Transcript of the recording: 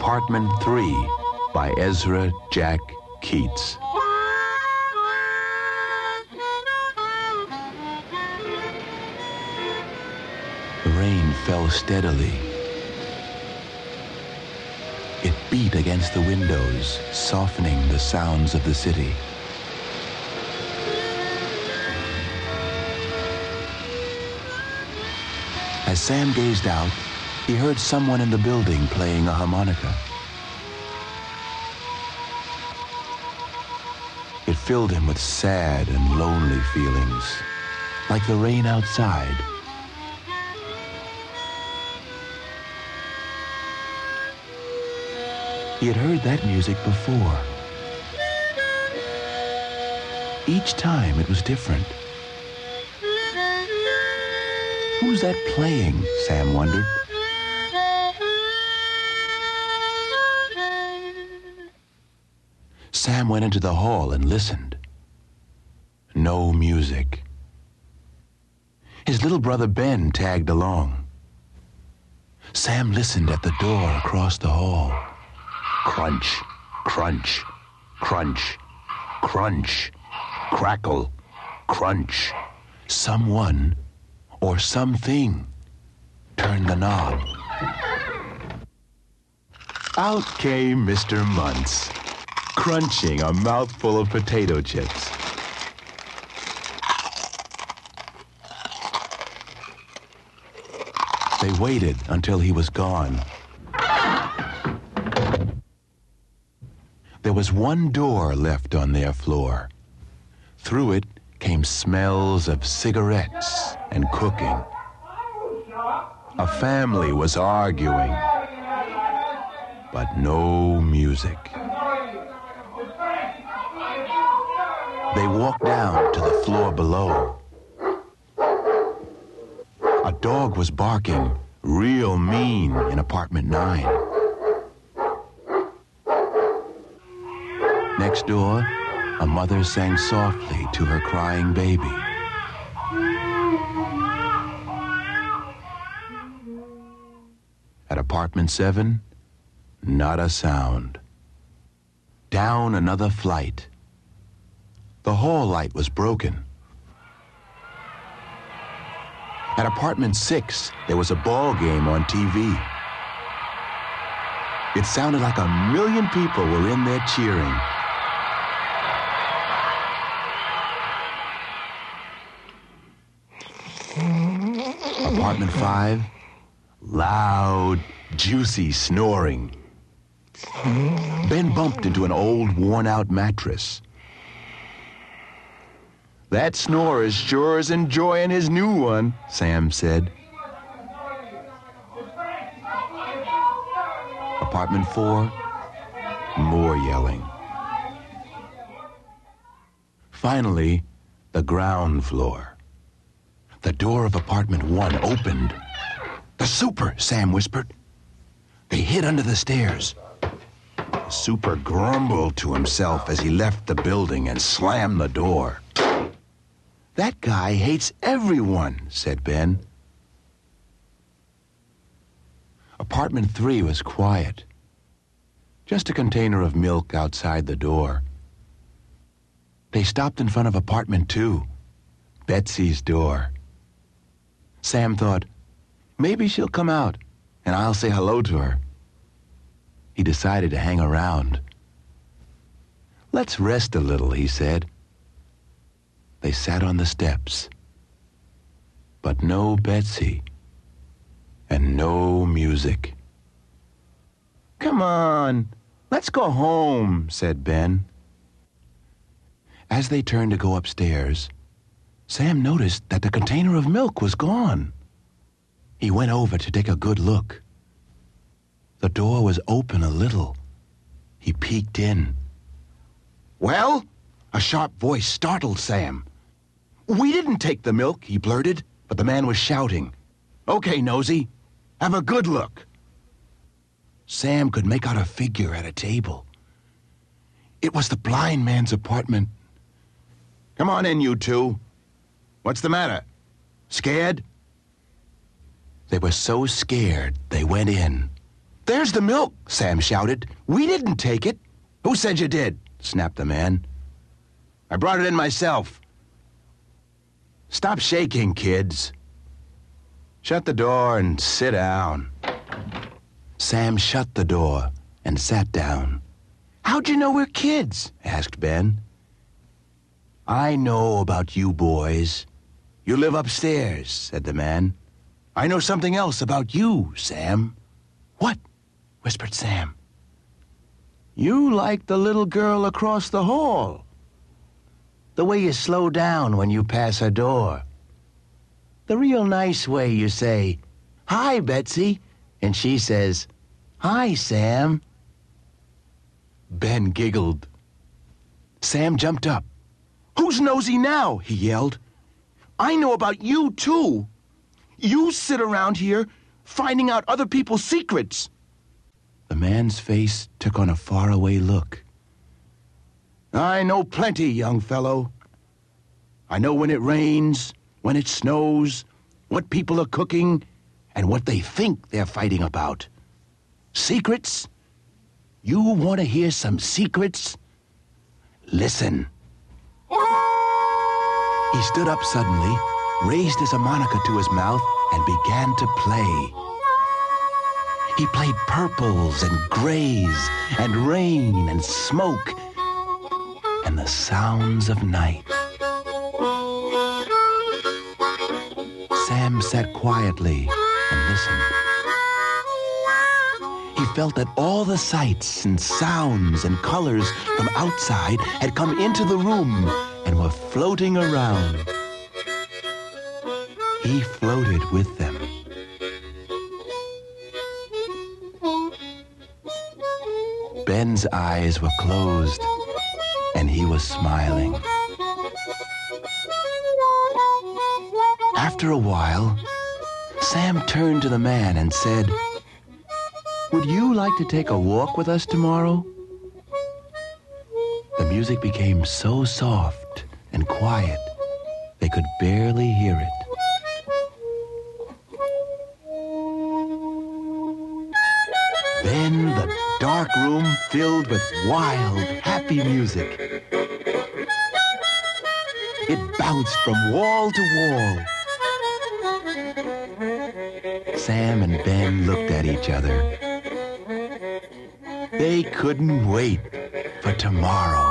Apartment 3 by Ezra Jack Keats. The rain fell steadily. It beat against the windows, softening the sounds of the city. As Sam gazed out, he heard someone in the building playing a harmonica. It filled him with sad and lonely feelings, like the rain outside. He had heard that music before. Each time it was different. Who's that playing? Sam wondered. Sam went into the hall and listened. No music. His little brother Ben tagged along. Sam listened at the door across the hall. Crunch, crunch, crunch, crunch, crackle, crunch. Someone or something turned the knob. Out came Mr. Muntz, crunching a mouthful of potato chips. They waited until he was gone. There was one door left on their floor. Through it came smells of cigarettes and cooking. A family was arguing, but no music. They walked down to the floor below. A dog was barking real mean in apartment nine. Next door, a mother sang softly to her crying baby. At apartment seven, not a sound. Down another flight. The hall light was broken. At apartment six, there was a ball game on TV. It sounded like a million people were in there cheering. Apartment five, loud, juicy snoring. Ben bumped into an old, worn out mattress. That snore is sure is enjoying his new one, Sam said. Apartment four, more yelling. Finally, the ground floor. The door of apartment one opened. The super, Sam whispered. They hid under the stairs. The super grumbled to himself as he left the building and slammed the door. That guy hates everyone, said Ben. Apartment three was quiet. Just a container of milk outside the door. They stopped in front of apartment two, Betsy's door. Sam thought, maybe she'll come out and I'll say hello to her. He decided to hang around. Let's rest a little, he said. They sat on the steps. But no Betsy. And no music. Come on, let's go home, said Ben. As they turned to go upstairs, Sam noticed that the container of milk was gone. He went over to take a good look. The door was open a little. He peeked in. Well? A sharp voice startled Sam. We didn't take the milk, he blurted, but the man was shouting. Okay, Nosy, have a good look. Sam could make out a figure at a table. It was the blind man's apartment. Come on in, you two. What's the matter? Scared? They were so scared they went in. There's the milk, Sam shouted. We didn't take it. Who said you did? snapped the man. I brought it in myself. Stop shaking, kids. Shut the door and sit down. Sam shut the door and sat down. How'd you know we're kids? asked Ben. I know about you boys. You live upstairs, said the man. I know something else about you, Sam. What? whispered Sam. You like the little girl across the hall. The way you slow down when you pass her door. The real nice way you say, Hi, Betsy, and she says, Hi, Sam. Ben giggled. Sam jumped up. Who's nosy now? he yelled. I know about you, too. You sit around here finding out other people's secrets. The man's face took on a faraway look. I know plenty, young fellow. I know when it rains, when it snows, what people are cooking, and what they think they're fighting about. Secrets? You want to hear some secrets? Listen. He stood up suddenly, raised his harmonica to his mouth, and began to play. He played purples and grays and rain and smoke the sounds of night. Sam sat quietly and listened. He felt that all the sights and sounds and colors from outside had come into the room and were floating around. He floated with them. Ben's eyes were closed, and he was smiling. After a while, Sam turned to the man and said, Would you like to take a walk with us tomorrow? The music became so soft and quiet they could barely hear it. Then the dark room filled with wild, happy music. It bounced from wall to wall. Sam and Ben looked at each other. They couldn't wait for tomorrow.